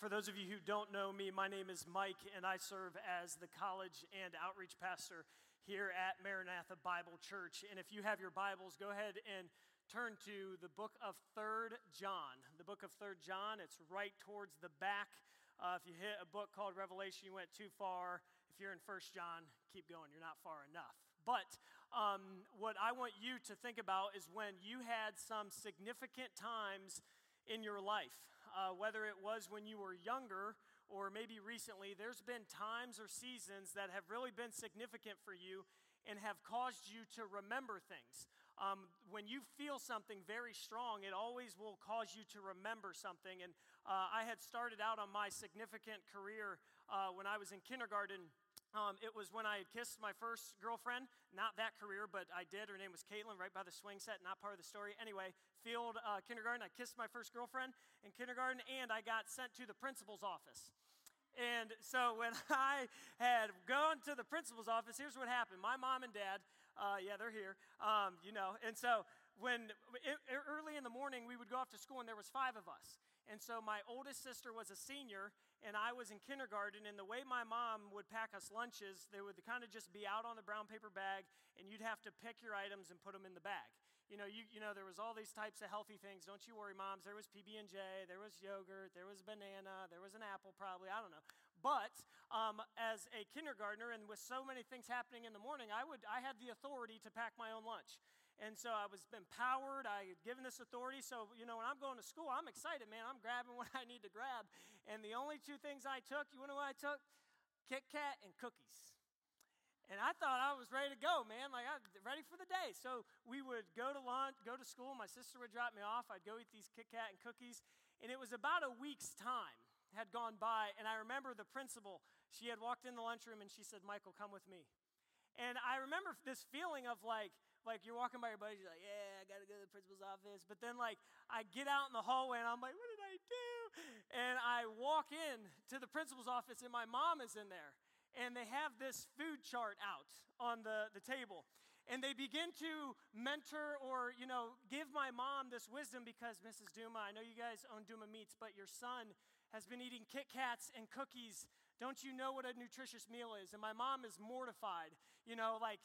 for those of you who don't know me, my name is Mike, and I serve as the college and outreach pastor here at Maranatha Bible Church. And if you have your Bibles, go ahead and turn to the book of Third John. The book of Third John, it's right towards the back. Uh, if you hit a book called Revelation, you went too far. If you're in First John, keep going. You're not far enough. But um, what I want you to think about is when you had some significant times in your life, uh, whether it was when you were younger or maybe recently, there's been times or seasons that have really been significant for you and have caused you to remember things. Um, when you feel something very strong, it always will cause you to remember something. And uh, I had started out on my significant career uh, when I was in kindergarten um, it was when I had kissed my first girlfriend, not that career, but I did. Her name was Caitlin, right by the swing set, not part of the story. Anyway, field uh, kindergarten, I kissed my first girlfriend in kindergarten, and I got sent to the principal's office. And so when I had gone to the principal's office, here's what happened. My mom and dad, uh, yeah, they're here, um, you know. And so when it, early in the morning we would go off to school, and there was five of us. And so my oldest sister was a senior, and I was in kindergarten. And the way my mom would pack us lunches, they would kind of just be out on the brown paper bag, and you'd have to pick your items and put them in the bag. You know, you, you know, there was all these types of healthy things. Don't you worry, moms. There was PB and J, there was yogurt, there was banana, there was an apple, probably. I don't know. But um, as a kindergartner, and with so many things happening in the morning, I would I had the authority to pack my own lunch. And so I was empowered. I had given this authority. So, you know, when I'm going to school, I'm excited, man. I'm grabbing what I need to grab. And the only two things I took, you know what I took? Kit Kat and cookies. And I thought I was ready to go, man. Like, I'm ready for the day. So we would go to lunch, go to school. My sister would drop me off. I'd go eat these Kit Kat and cookies. And it was about a week's time had gone by. And I remember the principal, she had walked in the lunchroom and she said, Michael, come with me. And I remember this feeling of like, like you're walking by your buddies, you're like, yeah, I gotta go to the principal's office. But then like I get out in the hallway and I'm like, what did I do? And I walk in to the principal's office and my mom is in there. And they have this food chart out on the, the table. And they begin to mentor or, you know, give my mom this wisdom because Mrs. Duma, I know you guys own Duma Meats, but your son has been eating Kit Kats and cookies don't you know what a nutritious meal is? And my mom is mortified. You know, like,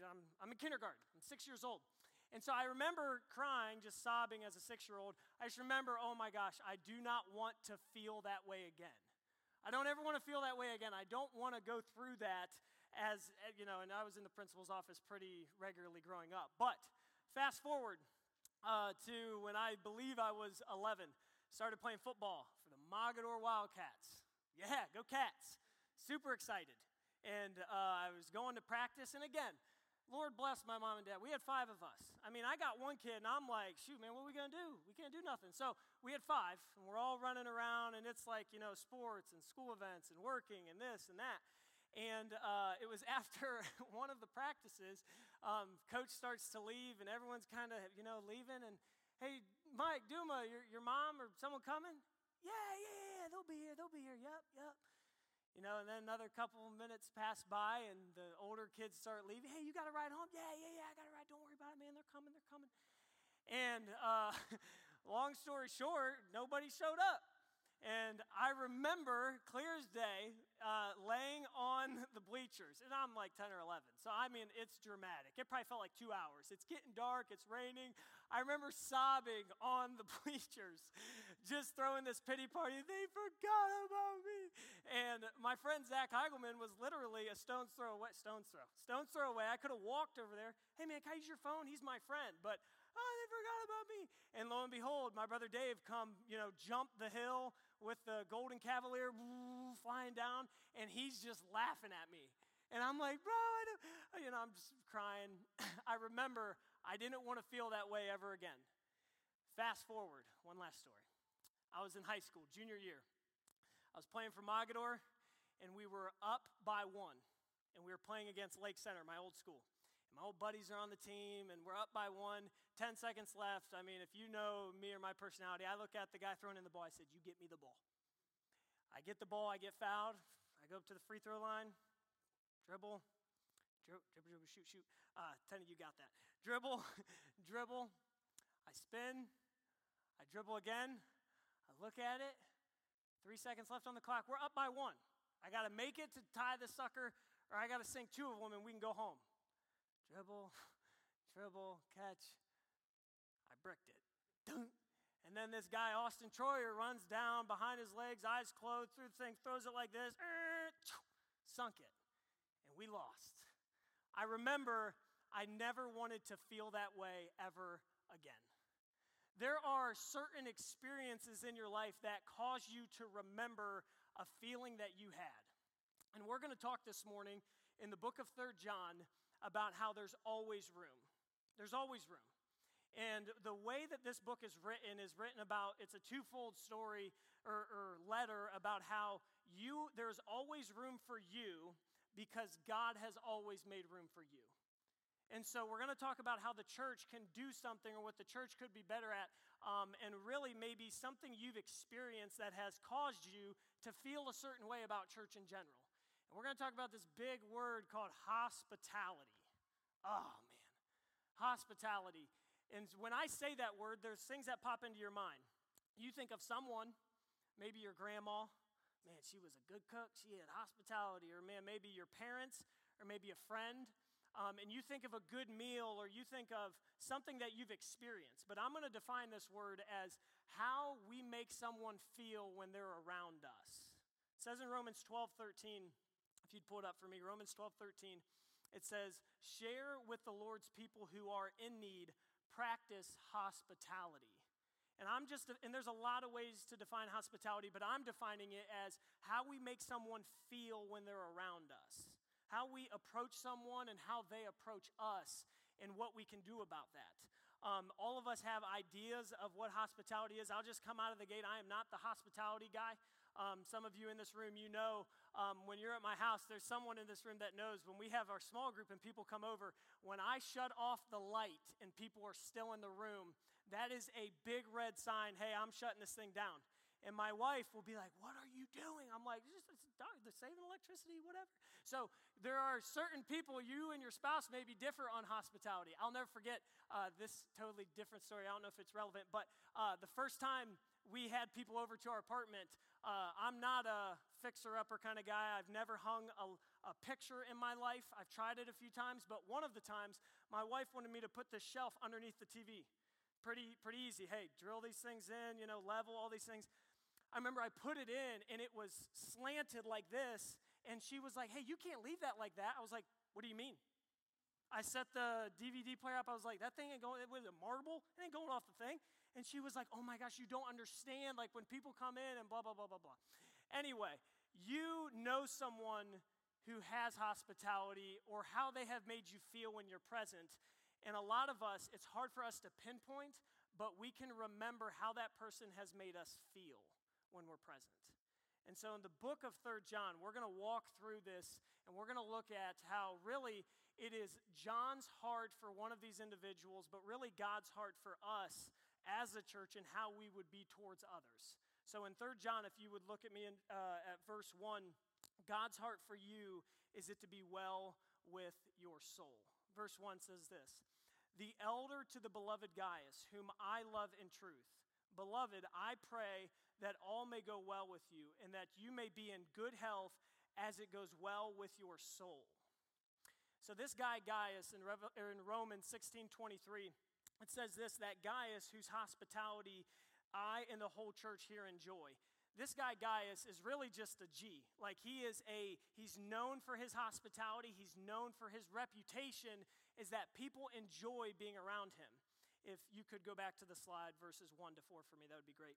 I'm, I'm in kindergarten, I'm six years old. And so I remember crying, just sobbing as a six year old. I just remember, oh my gosh, I do not want to feel that way again. I don't ever want to feel that way again. I don't want to go through that as, you know, and I was in the principal's office pretty regularly growing up. But fast forward uh, to when I believe I was 11, started playing football for the Mogadore Wildcats. Yeah, go Cats. Super excited. And uh, I was going to practice, and again, Lord bless my mom and dad. We had five of us. I mean, I got one kid, and I'm like, shoot, man, what are we going to do? We can't do nothing. So we had five, and we're all running around, and it's like, you know, sports and school events and working and this and that. And uh, it was after one of the practices, um, coach starts to leave, and everyone's kind of, you know, leaving. And hey, Mike, Duma, your, your mom or someone coming? Yeah, yeah, yeah, they'll be here, they'll be here. Yep, yep. You know, and then another couple of minutes pass by, and the older kids start leaving. Hey, you got to ride home? Yeah, yeah, yeah, I got to ride. Don't worry about it, man. They're coming, they're coming. And uh, long story short, nobody showed up. And I remember, clear as day, uh, laying on the bleachers. And I'm like 10 or 11. So, I mean, it's dramatic. It probably felt like two hours. It's getting dark, it's raining. I remember sobbing on the bleachers, just throwing this pity party. They forgot about me. And my friend Zach Heigelman was literally a stone's throw away. Stone's throw. Stone's throw away. I could have walked over there. Hey, man, can I use your phone? He's my friend. But oh, they forgot about me. And lo and behold, my brother Dave come, you know, jump the hill with the golden cavalier flying down, and he's just laughing at me. And I'm like, bro, I don't, you know, I'm just crying. I remember I didn't want to feel that way ever again. Fast forward, one last story. I was in high school, junior year. I was playing for Mogadore, and we were up by one, and we were playing against Lake Center, my old school And my old buddies are on the team and we're up by one, 10 seconds left. I mean, if you know me or my personality, I look at the guy throwing in the ball, I said, You get me the ball. I get the ball, I get fouled. I go up to the free throw line, dribble, dribble, dribble, dribble shoot, shoot. Uh, 10 of you got that. Dribble, dribble. I spin, I dribble again, I look at it, Three seconds left on the clock. We're up by one. I got to make it to tie the sucker, or I got to sink two of them and we can go home. Dribble, dribble, catch. I bricked it. And then this guy, Austin Troyer, runs down behind his legs, eyes closed, through the thing, throws it like this, er, sunk it. And we lost. I remember I never wanted to feel that way ever again. There are certain experiences in your life that cause you to remember a feeling that you had. And we're going to talk this morning in the book of Third John about how there's always room. There's always room. And the way that this book is written is written about it's a twofold story or, or letter about how you there's always room for you because God has always made room for you. And so we're going to talk about how the church can do something or what the church could be better at, um, and really maybe something you've experienced that has caused you to feel a certain way about church in general. And we're going to talk about this big word called hospitality. Oh, man. Hospitality. And when I say that word, there's things that pop into your mind. You think of someone, maybe your grandma, man, she was a good cook, she had hospitality, or man, maybe your parents, or maybe a friend um, and you think of a good meal or you think of something that you've experienced. But I'm going to define this word as how we make someone feel when they're around us. It says in Romans 12 13, if you'd pull it up for me, Romans 12 13, it says, Share with the Lord's people who are in need, practice hospitality. And I'm just, and there's a lot of ways to define hospitality, but I'm defining it as how we make someone feel when they're around us how we approach someone and how they approach us and what we can do about that. Um, all of us have ideas of what hospitality is. I'll just come out of the gate. I am not the hospitality guy. Um, some of you in this room, you know, um, when you're at my house, there's someone in this room that knows when we have our small group and people come over, when I shut off the light and people are still in the room, that is a big red sign hey, I'm shutting this thing down. And my wife will be like, What are you doing? I'm like, Just they're saving electricity, whatever. So there are certain people, you and your spouse maybe differ on hospitality. I'll never forget uh, this totally different story. I don't know if it's relevant, but uh, the first time we had people over to our apartment, uh, I'm not a fixer upper kind of guy. I've never hung a, a picture in my life. I've tried it a few times, but one of the times, my wife wanted me to put this shelf underneath the TV. Pretty, pretty easy. Hey, drill these things in, you know, level all these things. I remember I put it in and it was slanted like this. And she was like, hey, you can't leave that like that. I was like, what do you mean? I set the DVD player up. I was like, that thing ain't going, with a marble? It ain't going off the thing. And she was like, oh my gosh, you don't understand. Like when people come in and blah, blah, blah, blah, blah. Anyway, you know someone who has hospitality or how they have made you feel when you're present. And a lot of us, it's hard for us to pinpoint, but we can remember how that person has made us feel when we're present. And so in the book of Third John, we're going to walk through this and we're going to look at how really it is John's heart for one of these individuals, but really God's heart for us as a church and how we would be towards others. So in Third John, if you would look at me in, uh, at verse 1, God's heart for you is it to be well with your soul. Verse 1 says this The elder to the beloved Gaius, whom I love in truth. Beloved, I pray that all may go well with you, and that you may be in good health as it goes well with your soul. So this guy Gaius in, Revel- in Romans 16 23, it says this that Gaius, whose hospitality I and the whole church here enjoy. This guy Gaius is really just a G. Like he is a he's known for his hospitality, he's known for his reputation is that people enjoy being around him. If you could go back to the slide verses 1 to 4 for me, that would be great.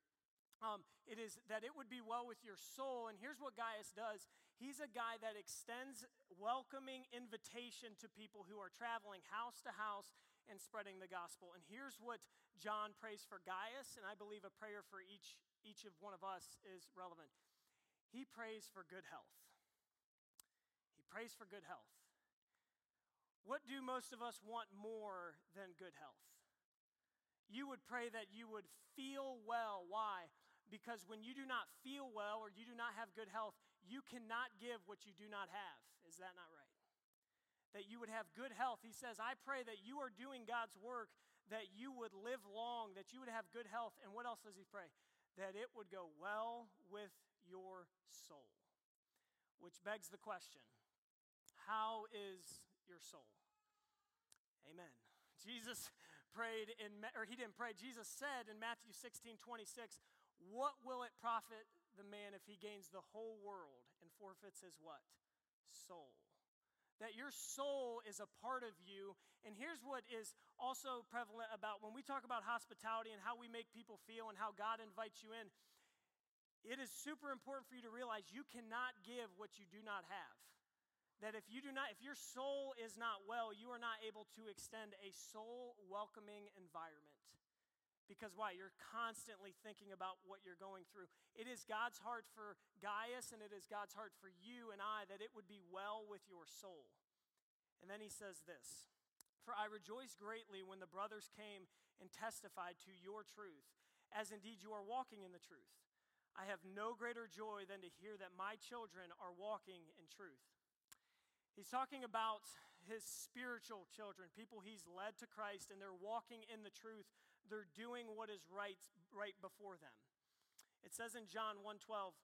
Um, it is that it would be well with your soul. And here's what Gaius does he's a guy that extends welcoming invitation to people who are traveling house to house and spreading the gospel. And here's what John prays for Gaius, and I believe a prayer for each, each of one of us is relevant. He prays for good health. He prays for good health. What do most of us want more than good health? You would pray that you would feel well. Why? Because when you do not feel well or you do not have good health, you cannot give what you do not have. Is that not right? That you would have good health. He says, I pray that you are doing God's work, that you would live long, that you would have good health. And what else does he pray? That it would go well with your soul. Which begs the question how is your soul? Amen. Jesus prayed in, or he didn't pray, Jesus said in Matthew 16 26, What will it profit the man if he gains the whole world and forfeits his what? Soul. That your soul is a part of you. And here's what is also prevalent about when we talk about hospitality and how we make people feel and how God invites you in, it is super important for you to realize you cannot give what you do not have that if you do not if your soul is not well you are not able to extend a soul welcoming environment because why? You're constantly thinking about what you're going through. It is god's heart for gaius and it is god's heart for you and i that it would be well with your soul. And then he says this for i rejoice greatly when the brothers came and testified to your truth as indeed you are walking in the truth. I have no greater joy than to hear that my children are walking in truth. He's talking about his spiritual children, people he's led to Christ, and they're walking in the truth. They're doing what is right, right before them. It says in John 1:12,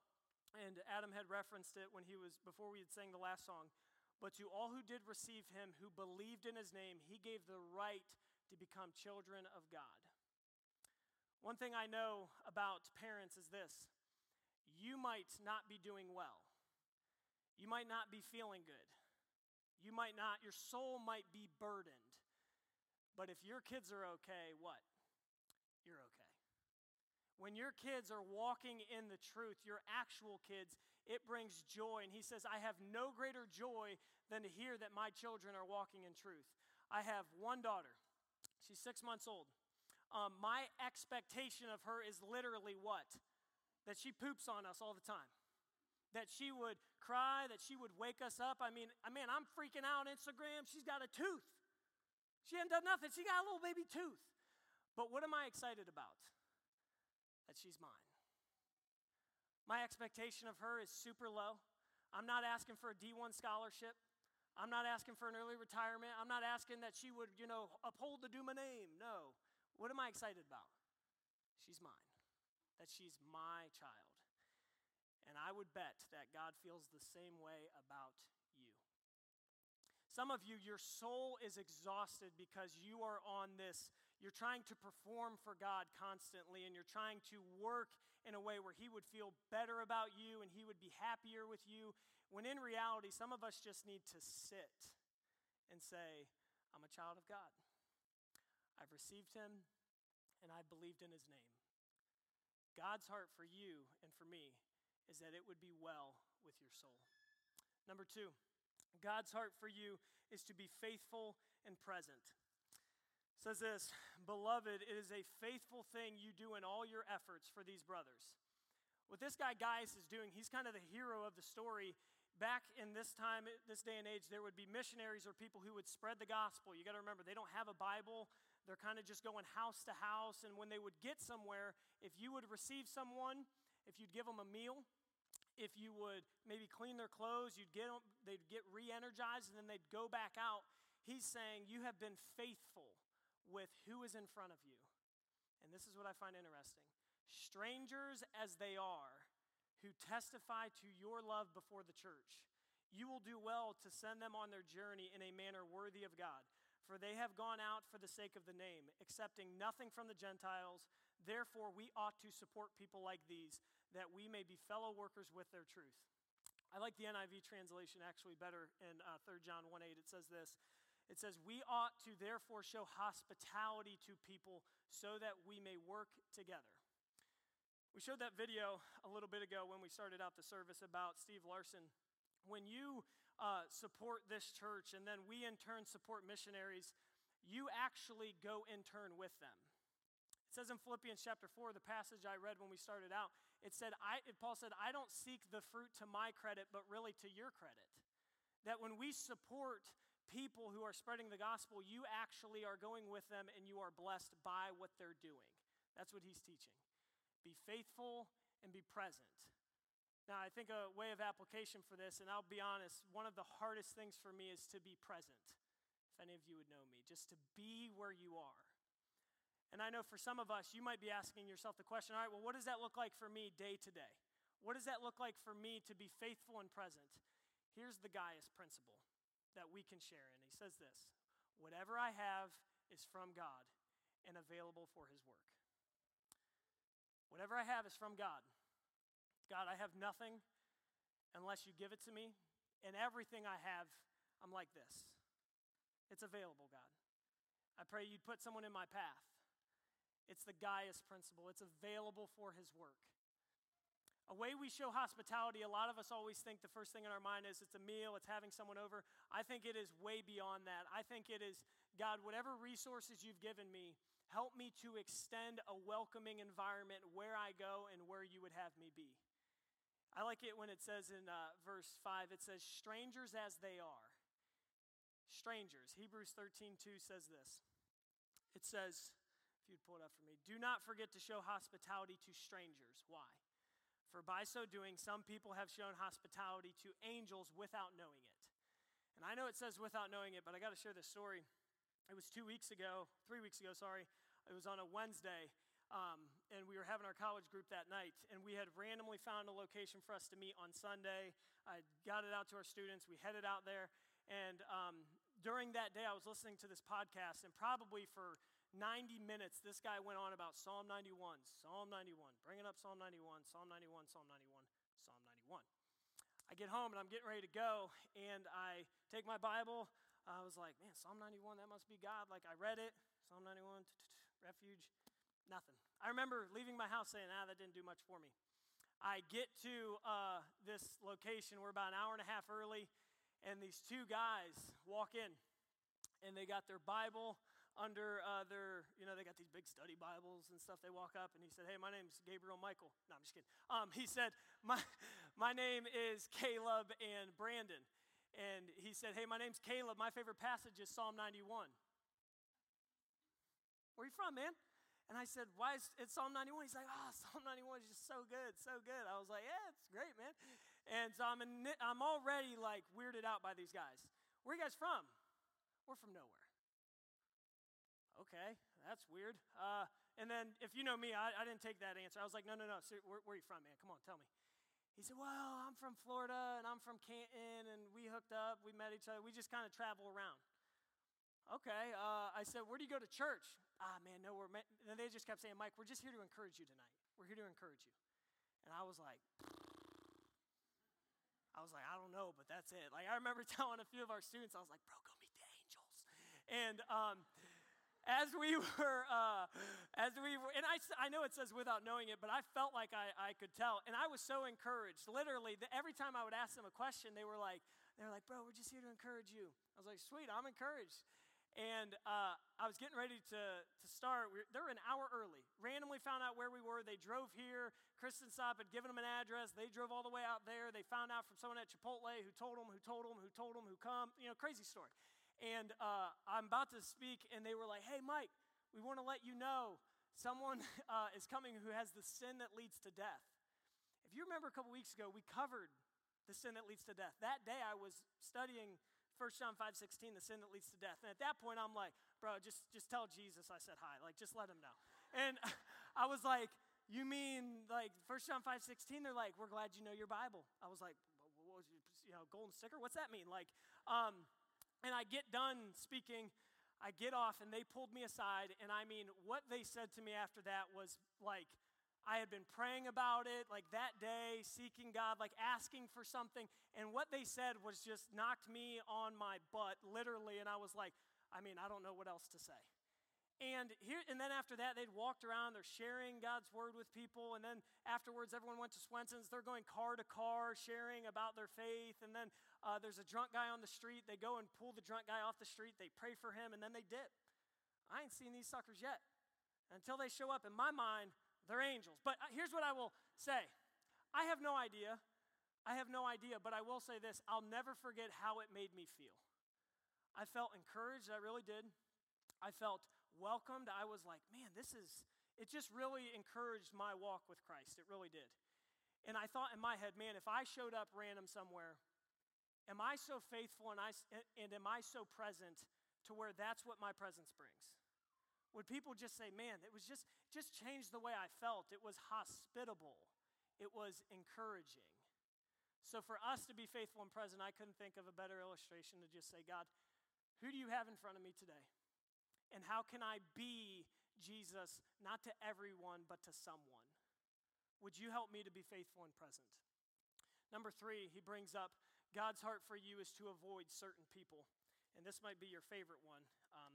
and Adam had referenced it when he was before we had sang the last song. But to all who did receive him, who believed in his name, he gave the right to become children of God. One thing I know about parents is this you might not be doing well, you might not be feeling good. You might not, your soul might be burdened. But if your kids are okay, what? When your kids are walking in the truth, your actual kids, it brings joy. And he says, I have no greater joy than to hear that my children are walking in truth. I have one daughter, she's six months old. Um, my expectation of her is literally what? That she poops on us all the time that she would cry, that she would wake us up. I mean, I mean, I'm freaking out on Instagram. She's got a tooth. She hadn't done nothing. She got a little baby tooth. But what am I excited about? That she's mine. My expectation of her is super low. I'm not asking for a D1 scholarship. I'm not asking for an early retirement. I'm not asking that she would, you know, uphold the Duma name. No. What am I excited about? She's mine. That she's my child. And I would bet that God feels the same way about you. Some of you, your soul is exhausted because you are on this, you're trying to perform for God constantly, and you're trying to work in a way where He would feel better about you and He would be happier with you. When in reality, some of us just need to sit and say, I'm a child of God. I've received Him and I've believed in His name. God's heart for you and for me is that it would be well with your soul. Number two, God's heart for you is to be faithful and present. Says this, beloved, it is a faithful thing you do in all your efforts for these brothers. What this guy Gaius is doing, he's kind of the hero of the story. Back in this time, this day and age, there would be missionaries or people who would spread the gospel. You got to remember, they don't have a Bible. They're kind of just going house to house. And when they would get somewhere, if you would receive someone, if you'd give them a meal, if you would maybe clean their clothes, you'd get them, they'd get re-energized and then they'd go back out. He's saying you have been faithful with who is in front of you. And this is what I find interesting. Strangers as they are, who testify to your love before the church, you will do well to send them on their journey in a manner worthy of God. For they have gone out for the sake of the name, accepting nothing from the Gentiles. Therefore, we ought to support people like these that we may be fellow workers with their truth. I like the NIV translation actually better in uh, 3 John 1 8. It says this It says, We ought to therefore show hospitality to people so that we may work together. We showed that video a little bit ago when we started out the service about Steve Larson. When you uh, support this church and then we in turn support missionaries, you actually go in turn with them. It says in Philippians chapter 4, the passage I read when we started out, it said, I, Paul said, I don't seek the fruit to my credit, but really to your credit. That when we support people who are spreading the gospel, you actually are going with them and you are blessed by what they're doing. That's what he's teaching. Be faithful and be present. Now, I think a way of application for this, and I'll be honest, one of the hardest things for me is to be present. If any of you would know me, just to be where you are. And I know for some of us, you might be asking yourself the question all right, well, what does that look like for me day to day? What does that look like for me to be faithful and present? Here's the Gaius principle that we can share in. He says this Whatever I have is from God and available for his work. Whatever I have is from God. God, I have nothing unless you give it to me, and everything I have, I'm like this. It's available, God. I pray you'd put someone in my path. It's the Gaius principle, it's available for his work. A way we show hospitality, a lot of us always think the first thing in our mind is it's a meal, it's having someone over. I think it is way beyond that. I think it is, God, whatever resources you've given me, help me to extend a welcoming environment where I go and where you would have me be. I like it when it says in uh, verse 5, it says, strangers as they are. Strangers. Hebrews 13, 2 says this. It says, if you'd pull it up for me, do not forget to show hospitality to strangers. Why? For by so doing, some people have shown hospitality to angels without knowing it. And I know it says without knowing it, but I got to share this story. It was two weeks ago, three weeks ago, sorry. It was on a Wednesday, um, and we were having our college group that night. And we had randomly found a location for us to meet on Sunday. I got it out to our students. We headed out there. And um, during that day, I was listening to this podcast, and probably for 90 minutes, this guy went on about Psalm 91, Psalm 91, bringing up Psalm 91, Psalm 91, Psalm 91, Psalm 91. I get home and I'm getting ready to go, and I take my Bible. I was like, man, Psalm 91, that must be God. Like, I read it, Psalm 91, refuge, nothing. I remember leaving my house saying, ah, that didn't do much for me. I get to uh, this location, we're about an hour and a half early, and these two guys walk in, and they got their Bible under uh, their, you know, they got these big study Bibles and stuff. They walk up and he said, Hey, my name's Gabriel Michael. No, I'm just kidding. Um, he said, my, my name is Caleb and Brandon. And he said, Hey, my name's Caleb. My favorite passage is Psalm 91. Where are you from, man? And I said, Why is it Psalm 91? He's like, Oh, Psalm 91 is just so good, so good. I was like, Yeah, it's great, man. And so I'm, in, I'm already like weirded out by these guys. Where are you guys from? We're from nowhere okay, that's weird. Uh, and then if you know me, I, I, didn't take that answer. I was like, no, no, no. Sir, where, where, are you from, man? Come on, tell me. He said, well, I'm from Florida and I'm from Canton and we hooked up. We met each other. We just kind of travel around. Okay. Uh, I said, where do you go to church? Ah, man, no, we're. And they just kept saying, Mike, we're just here to encourage you tonight. We're here to encourage you. And I was like, I was like, I don't know, but that's it. Like I remember telling a few of our students, I was like, bro, go meet the angels. And um, as we were, uh, as we were, and I, I know it says without knowing it, but I felt like I, I could tell. And I was so encouraged. Literally, the, every time I would ask them a question, they were like, they were like, bro, we're just here to encourage you. I was like, sweet, I'm encouraged. And uh, I was getting ready to, to start. We they were an hour early. Randomly found out where we were. They drove here. Kristen Stop had given them an address. They drove all the way out there. They found out from someone at Chipotle who told them, who told them, who told them, who come. You know, crazy story. And uh, I'm about to speak, and they were like, Hey, Mike, we want to let you know someone uh, is coming who has the sin that leads to death. If you remember a couple weeks ago, we covered the sin that leads to death. That day I was studying 1 John 5 16, the sin that leads to death. And at that point, I'm like, bro, just, just tell Jesus I said hi. Like, just let him know. And I was like, you mean like 1 John 5 16? They're like, we're glad you know your Bible. I was like, what was your, you know, golden sticker? What's that mean? Like, um, and I get done speaking, I get off, and they pulled me aside. And I mean, what they said to me after that was like, I had been praying about it, like that day, seeking God, like asking for something. And what they said was just knocked me on my butt, literally. And I was like, I mean, I don't know what else to say. And here and then after that, they'd walked around, they're sharing God's word with people, and then afterwards, everyone went to Swenson's. They're going car to car, sharing about their faith. And then uh, there's a drunk guy on the street. They go and pull the drunk guy off the street. They pray for him, and then they dip. I ain't seen these suckers yet. Until they show up in my mind, they're angels. But uh, here's what I will say I have no idea. I have no idea, but I will say this I'll never forget how it made me feel. I felt encouraged, I really did. I felt welcomed. I was like, man, this is, it just really encouraged my walk with Christ. It really did. And I thought in my head, man, if I showed up random somewhere, am I so faithful and, I, and am I so present to where that's what my presence brings? Would people just say, man, it was just, just changed the way I felt? It was hospitable. it was encouraging. So, for us to be faithful and present, I couldn't think of a better illustration to just say, God, who do you have in front of me today? And how can I be Jesus, not to everyone, but to someone? Would you help me to be faithful and present? Number three, he brings up God's heart for you is to avoid certain people. And this might be your favorite one, um,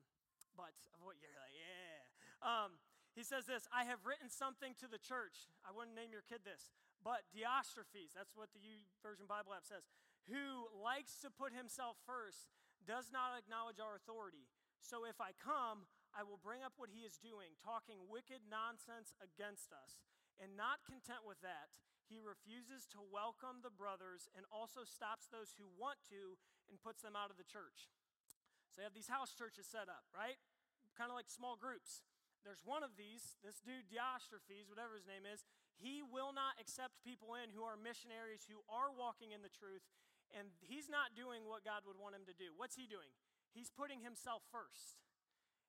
but avoid, you're like, yeah. Um, he says this I have written something to the church. I wouldn't name your kid this, but Diotrephes, that's what the YouVersion Bible app says, who likes to put himself first, does not acknowledge our authority. So if I come, I will bring up what he is doing, talking wicked nonsense against us. And not content with that, he refuses to welcome the brothers and also stops those who want to and puts them out of the church. So you have these house churches set up, right? Kind of like small groups. There's one of these, this dude Diotrephes, whatever his name is, he will not accept people in who are missionaries who are walking in the truth, and he's not doing what God would want him to do. What's he doing? He's putting himself first.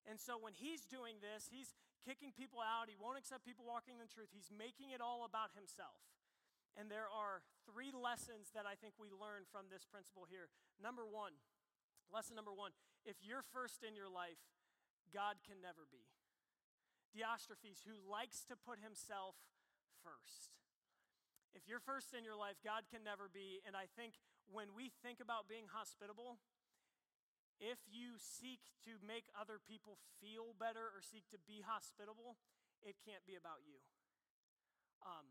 And so when he's doing this, he's kicking people out. He won't accept people walking in the truth. He's making it all about himself. And there are three lessons that I think we learn from this principle here. Number one, lesson number one if you're first in your life, God can never be. Diotrephes, who likes to put himself first. If you're first in your life, God can never be. And I think when we think about being hospitable, if you seek to make other people feel better or seek to be hospitable, it can't be about you. Um,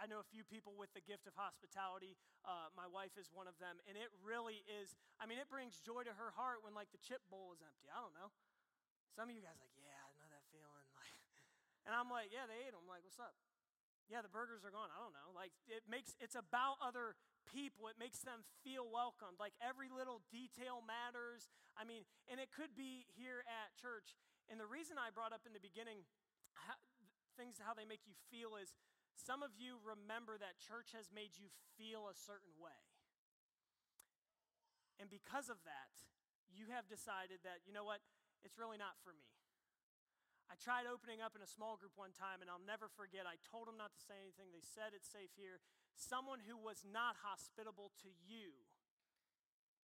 I know a few people with the gift of hospitality. Uh, my wife is one of them, and it really is. I mean, it brings joy to her heart when like the chip bowl is empty. I don't know. Some of you guys like, yeah, I know that feeling. Like, and I'm like, yeah, they ate them. I'm like, what's up? Yeah, the burgers are gone. I don't know. Like, it makes it's about other people. It makes them feel welcomed. Like every little detail matters. I mean, and it could be here at church. And the reason I brought up in the beginning how, things, how they make you feel is some of you remember that church has made you feel a certain way. And because of that, you have decided that, you know what, it's really not for me. I tried opening up in a small group one time, and I'll never forget. I told them not to say anything. They said it's safe here. Someone who was not hospitable to you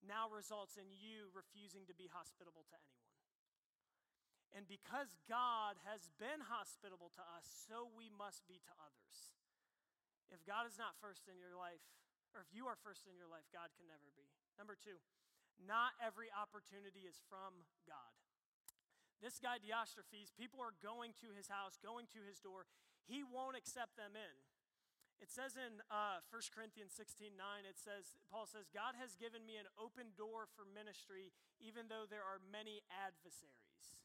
now results in you refusing to be hospitable to anyone. And because God has been hospitable to us, so we must be to others. If God is not first in your life, or if you are first in your life, God can never be. Number two, not every opportunity is from God. This guy, Diotrephes, people are going to his house, going to his door. He won't accept them in. It says in uh, 1 Corinthians 16 9, it says, Paul says, God has given me an open door for ministry, even though there are many adversaries.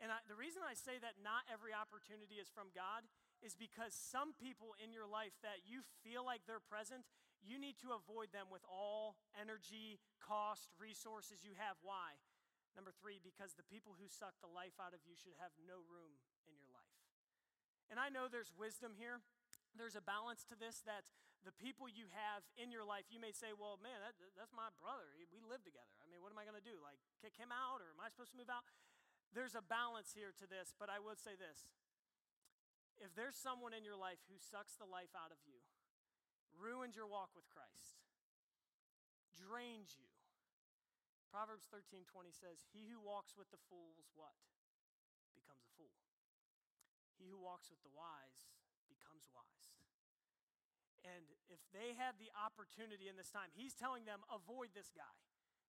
And I, the reason I say that not every opportunity is from God is because some people in your life that you feel like they're present, you need to avoid them with all energy, cost, resources you have. Why? Number three, because the people who suck the life out of you should have no room in your life. And I know there's wisdom here. There's a balance to this that the people you have in your life, you may say, well, man, that, that's my brother. We live together. I mean, what am I going to do? Like, kick him out or am I supposed to move out? There's a balance here to this, but I would say this. If there's someone in your life who sucks the life out of you, ruins your walk with Christ, drains you, Proverbs 13 20 says, He who walks with the fools, what? Becomes a fool. He who walks with the wise becomes wise. And if they had the opportunity in this time, he's telling them, avoid this guy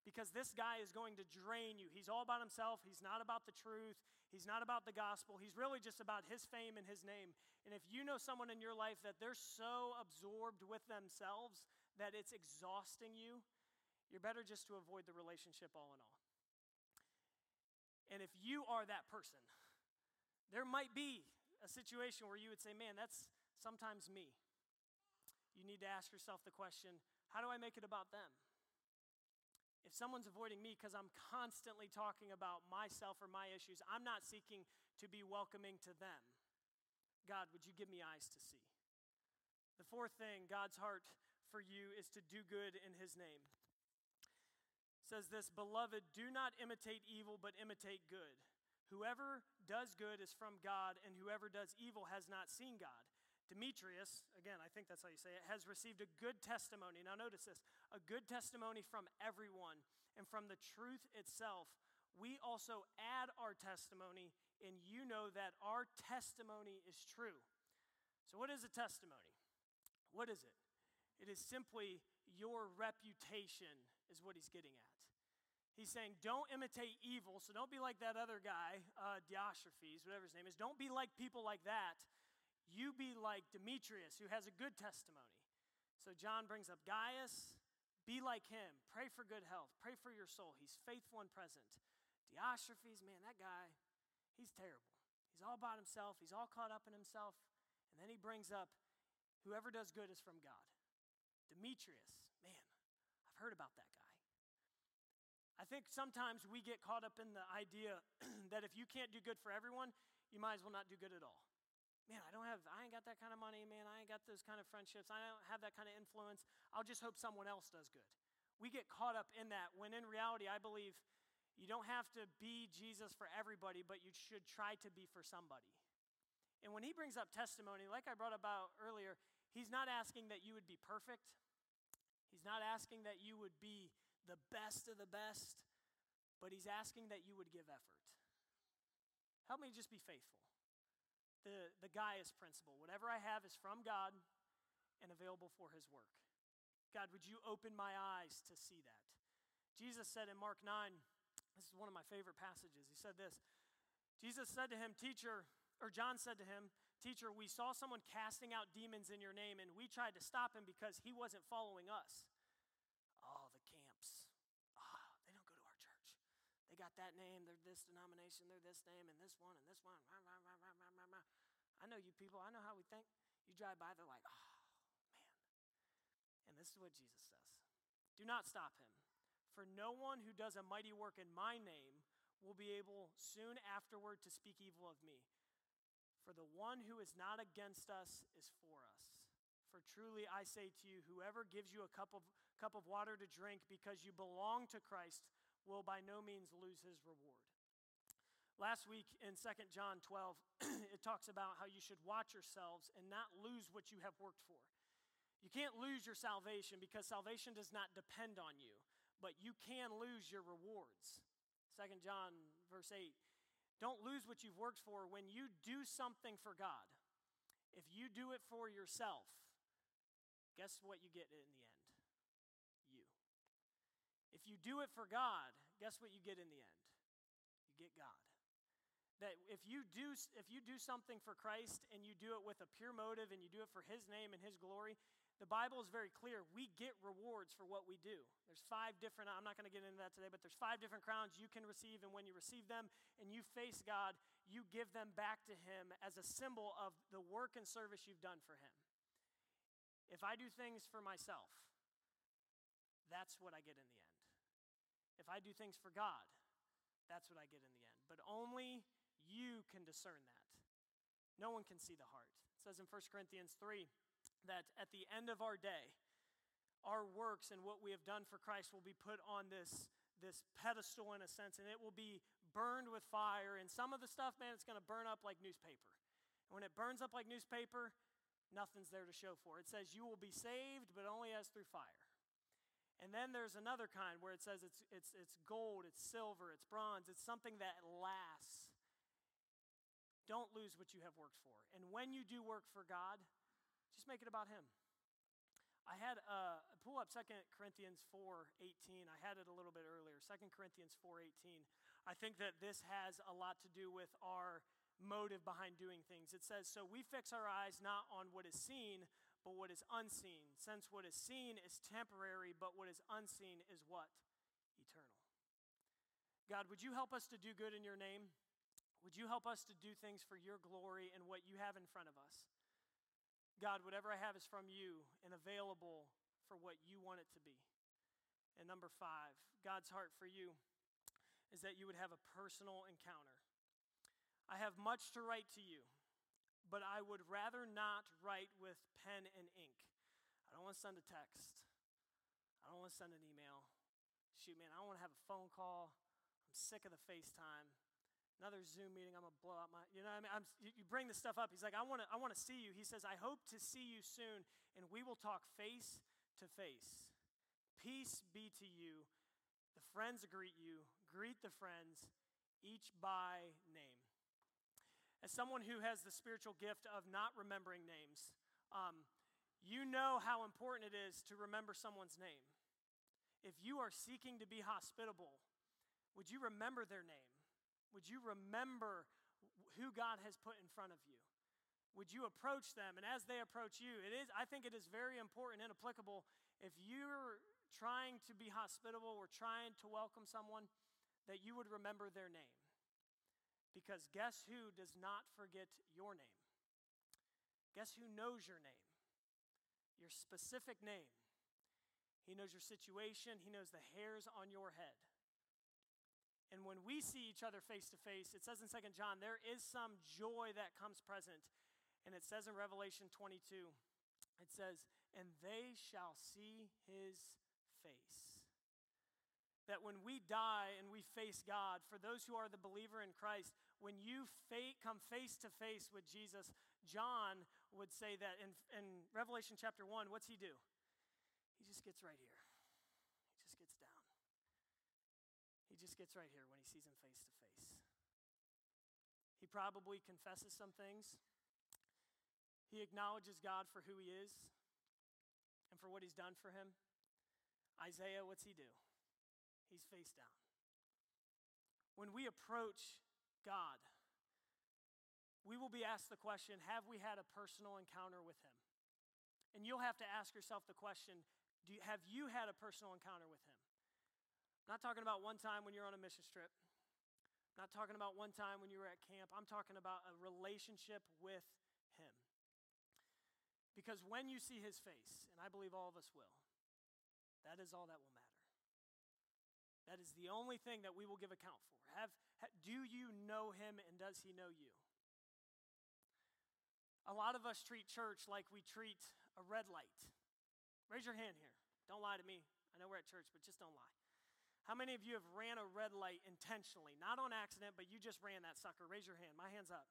because this guy is going to drain you. He's all about himself. He's not about the truth. He's not about the gospel. He's really just about his fame and his name. And if you know someone in your life that they're so absorbed with themselves that it's exhausting you, you're better just to avoid the relationship all in all. And if you are that person, there might be a situation where you would say, Man, that's sometimes me. You need to ask yourself the question how do I make it about them? If someone's avoiding me because I'm constantly talking about myself or my issues, I'm not seeking to be welcoming to them. God, would you give me eyes to see? The fourth thing, God's heart for you is to do good in His name says this Beloved, do not imitate evil, but imitate good. Whoever does good is from God, and whoever does evil has not seen God. Demetrius, again, I think that's how you say it, has received a good testimony. Now, notice this a good testimony from everyone and from the truth itself. We also add our testimony, and you know that our testimony is true. So, what is a testimony? What is it? It is simply your reputation, is what he's getting at. He's saying, don't imitate evil, so don't be like that other guy, uh, Diotrephes, whatever his name is. Don't be like people like that. You be like Demetrius, who has a good testimony. So John brings up Gaius. Be like him. Pray for good health. Pray for your soul. He's faithful and present. Diotrephes, man, that guy, he's terrible. He's all about himself. He's all caught up in himself. And then he brings up, whoever does good is from God. Demetrius, man, I've heard about that guy. I think sometimes we get caught up in the idea that if you can't do good for everyone, you might as well not do good at all. Man, I don't have, I ain't got that kind of money, man. I ain't got those kind of friendships. I don't have that kind of influence. I'll just hope someone else does good. We get caught up in that when in reality, I believe you don't have to be Jesus for everybody, but you should try to be for somebody. And when he brings up testimony, like I brought about earlier, he's not asking that you would be perfect. He's not asking that you would be the best of the best, but He's asking that you would give effort. Help me just be faithful. The, the Gaius principle whatever I have is from God and available for His work. God, would you open my eyes to see that? Jesus said in Mark 9, this is one of my favorite passages. He said this Jesus said to him, Teacher, or John said to him, Teacher, we saw someone casting out demons in your name, and we tried to stop him because he wasn't following us. They got that name, they're this denomination, they're this name, and this one, and this one. I know you people, I know how we think. You drive by, they're like, oh, man. And this is what Jesus says Do not stop him, for no one who does a mighty work in my name will be able soon afterward to speak evil of me. For the one who is not against us is for us. For truly I say to you, whoever gives you a cup of, cup of water to drink because you belong to Christ will by no means lose his reward. Last week in 2 John 12, it talks about how you should watch yourselves and not lose what you have worked for. You can't lose your salvation because salvation does not depend on you, but you can lose your rewards. 2 John verse 8 Don't lose what you've worked for when you do something for God. If you do it for yourself, guess what you get in the end? If you do it for God, guess what you get in the end? You get God. That if you do if you do something for Christ and you do it with a pure motive and you do it for his name and his glory, the Bible is very clear. We get rewards for what we do. There's five different, I'm not going to get into that today, but there's five different crowns you can receive. And when you receive them and you face God, you give them back to Him as a symbol of the work and service you've done for Him. If I do things for myself, that's what I get in the end. If I do things for God, that's what I get in the end. But only you can discern that. No one can see the heart. It says in 1 Corinthians 3 that at the end of our day, our works and what we have done for Christ will be put on this, this pedestal in a sense, and it will be burned with fire. And some of the stuff, man, it's going to burn up like newspaper. And when it burns up like newspaper, nothing's there to show for. It says you will be saved, but only as through fire. And then there's another kind where it says it's, it's, it's gold, it's silver, it's bronze, it's something that lasts. Don't lose what you have worked for. And when you do work for God, just make it about Him. I had uh, pull up 2 Corinthians 4:18. I had it a little bit earlier. 2 Corinthians 4:18. I think that this has a lot to do with our motive behind doing things. It says, "So we fix our eyes not on what is seen, but what is unseen. Since what is seen is temporary, but what is unseen is what? Eternal. God, would you help us to do good in your name? Would you help us to do things for your glory and what you have in front of us? God, whatever I have is from you and available for what you want it to be. And number five, God's heart for you is that you would have a personal encounter. I have much to write to you but I would rather not write with pen and ink. I don't want to send a text. I don't want to send an email. Shoot, man, I don't want to have a phone call. I'm sick of the FaceTime. another Zoom meeting. I'm gonna blow out my, you know, I mean, I'm, you bring this stuff up. He's like, I want to, I want to see you. He says, I hope to see you soon, and we will talk face to face. Peace be to you. The friends greet you. Greet the friends, each by name. As someone who has the spiritual gift of not remembering names, um, you know how important it is to remember someone's name. If you are seeking to be hospitable, would you remember their name? Would you remember who God has put in front of you? Would you approach them? And as they approach you, it is, I think it is very important and applicable if you're trying to be hospitable or trying to welcome someone, that you would remember their name. Because guess who does not forget your name? Guess who knows your name? Your specific name. He knows your situation, he knows the hairs on your head. And when we see each other face to face, it says in 2 John, there is some joy that comes present. And it says in Revelation 22, it says, and they shall see his face. That when we die and we face God, for those who are the believer in Christ, when you come face to face with Jesus, John would say that in, in Revelation chapter 1, what's he do? He just gets right here. He just gets down. He just gets right here when he sees him face to face. He probably confesses some things. He acknowledges God for who he is and for what he's done for him. Isaiah, what's he do? He's face down. When we approach God, we will be asked the question Have we had a personal encounter with him? And you'll have to ask yourself the question you, Have you had a personal encounter with him? I'm not talking about one time when you're on a mission trip. I'm not talking about one time when you were at camp. I'm talking about a relationship with him. Because when you see his face, and I believe all of us will, that is all that will matter. That is the only thing that we will give account for. Have, ha, do you know him and does he know you? A lot of us treat church like we treat a red light. Raise your hand here. Don't lie to me. I know we're at church, but just don't lie. How many of you have ran a red light intentionally? Not on accident, but you just ran that sucker. Raise your hand. My hand's up.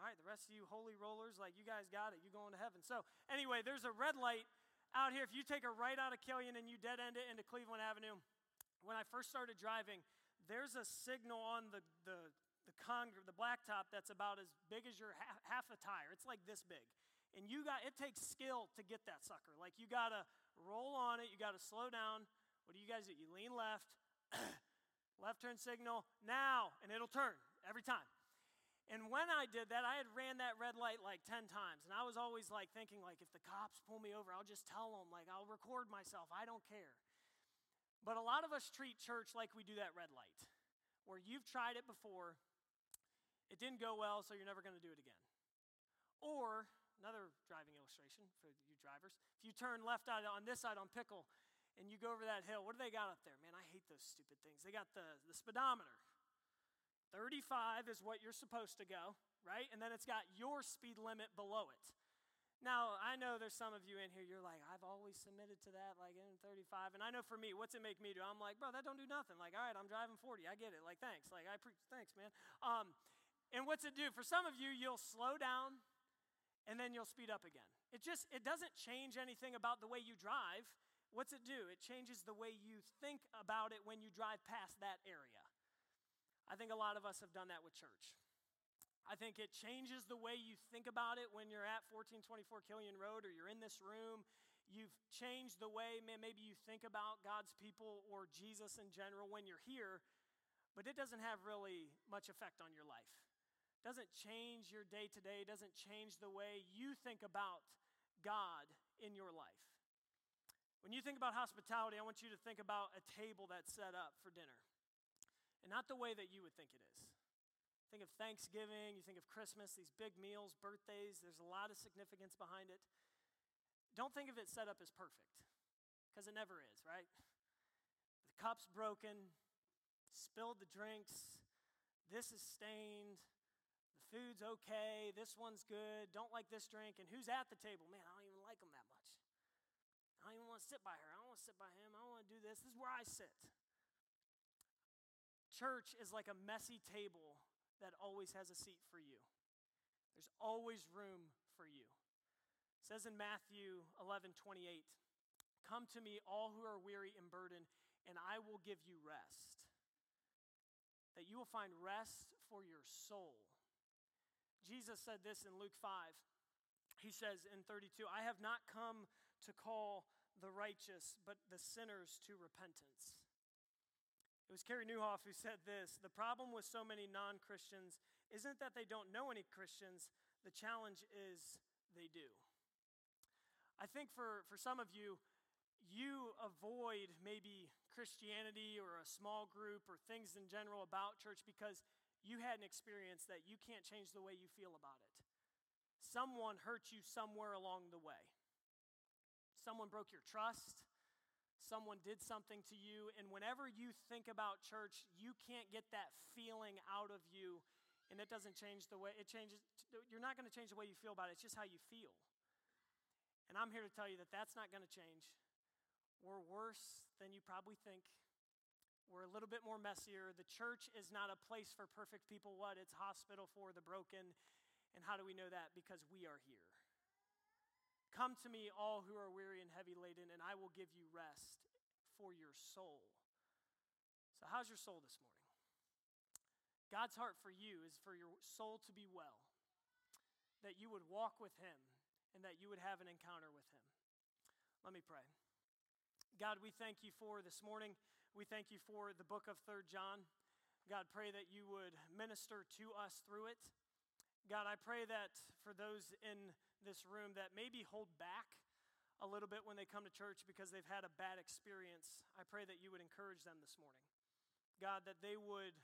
All right, the rest of you holy rollers, like you guys got it. You going to heaven. So, anyway, there's a red light out here. If you take a right out of Killian and you dead end it into Cleveland Avenue, when I first started driving, there's a signal on the, the, the, con- the blacktop that's about as big as your half, half a tire. It's like this big. And you got, it takes skill to get that sucker. Like you got to roll on it, you got to slow down. What do you guys do? You lean left, left turn signal, now, and it'll turn every time. And when I did that, I had ran that red light like 10 times. And I was always like thinking, like, if the cops pull me over, I'll just tell them, like, I'll record myself. I don't care. But a lot of us treat church like we do that red light, where you've tried it before, it didn't go well, so you're never going to do it again. Or, another driving illustration for you drivers, if you turn left out on this side on Pickle and you go over that hill, what do they got up there? Man, I hate those stupid things. They got the, the speedometer. 35 is what you're supposed to go, right? And then it's got your speed limit below it. Now, I know there's some of you in here, you're like, I've always submitted to that, like in 35. And I know for me, what's it make me do? I'm like, bro, that don't do nothing. Like, all right, I'm driving 40. I get it. Like, thanks. Like, I pre- thanks, man. Um, and what's it do? For some of you, you'll slow down and then you'll speed up again. It just, it doesn't change anything about the way you drive. What's it do? It changes the way you think about it when you drive past that area. I think a lot of us have done that with church. I think it changes the way you think about it when you're at 1424 Killian Road or you're in this room. You've changed the way maybe you think about God's people or Jesus in general when you're here, but it doesn't have really much effect on your life. It doesn't change your day to day, doesn't change the way you think about God in your life. When you think about hospitality, I want you to think about a table that's set up for dinner and not the way that you would think it is. Think of Thanksgiving, you think of Christmas, these big meals, birthdays, there's a lot of significance behind it. Don't think of it set up as perfect, because it never is, right? The cup's broken, spilled the drinks, this is stained, the food's okay, this one's good, don't like this drink, and who's at the table? Man, I don't even like them that much. I don't even want to sit by her. I don't want to sit by him. I don't want to do this. This is where I sit. Church is like a messy table that always has a seat for you. There's always room for you. It says in Matthew 11 28, Come to me, all who are weary and burdened, and I will give you rest. That you will find rest for your soul. Jesus said this in Luke 5. He says in 32, I have not come to call the righteous, but the sinners to repentance. Was Carey Nieuwhof who said this The problem with so many non Christians isn't that they don't know any Christians, the challenge is they do. I think for, for some of you, you avoid maybe Christianity or a small group or things in general about church because you had an experience that you can't change the way you feel about it. Someone hurt you somewhere along the way. Someone broke your trust someone did something to you, and whenever you think about church, you can't get that feeling out of you, and it doesn't change the way it changes. You're not going to change the way you feel about it, it's just how you feel. And I'm here to tell you that that's not going to change. We're worse than you probably think. We're a little bit more messier. The church is not a place for perfect people. What? It's hospital for the broken. And how do we know that? Because we are here. Come to me, all who are weary and heavy laden, and I will give you rest for your soul. So, how's your soul this morning? God's heart for you is for your soul to be well, that you would walk with Him, and that you would have an encounter with Him. Let me pray. God, we thank you for this morning. We thank you for the book of Third John. God, pray that you would minister to us through it. God, I pray that for those in this room that maybe hold back a little bit when they come to church because they've had a bad experience, I pray that you would encourage them this morning. God, that they would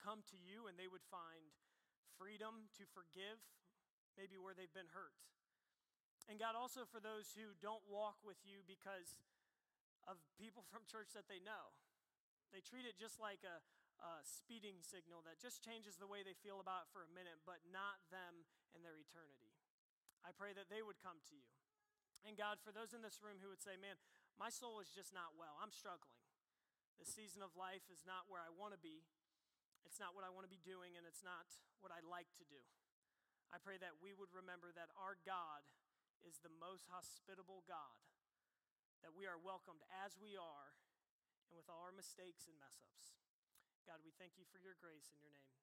come to you and they would find freedom to forgive maybe where they've been hurt. And God, also for those who don't walk with you because of people from church that they know. They treat it just like a, a, speeding signal that just changes the way they feel about it for a minute, but not them and their eternity. I pray that they would come to you. And God, for those in this room who would say, man, my soul is just not well, I'm struggling. This season of life is not where I want to be. It's not what I want to be doing, and it's not what I like to do. I pray that we would remember that our God is the most hospitable God, that we are welcomed as we are, and with all our mistakes and mess ups. God, we thank you for your grace in your name.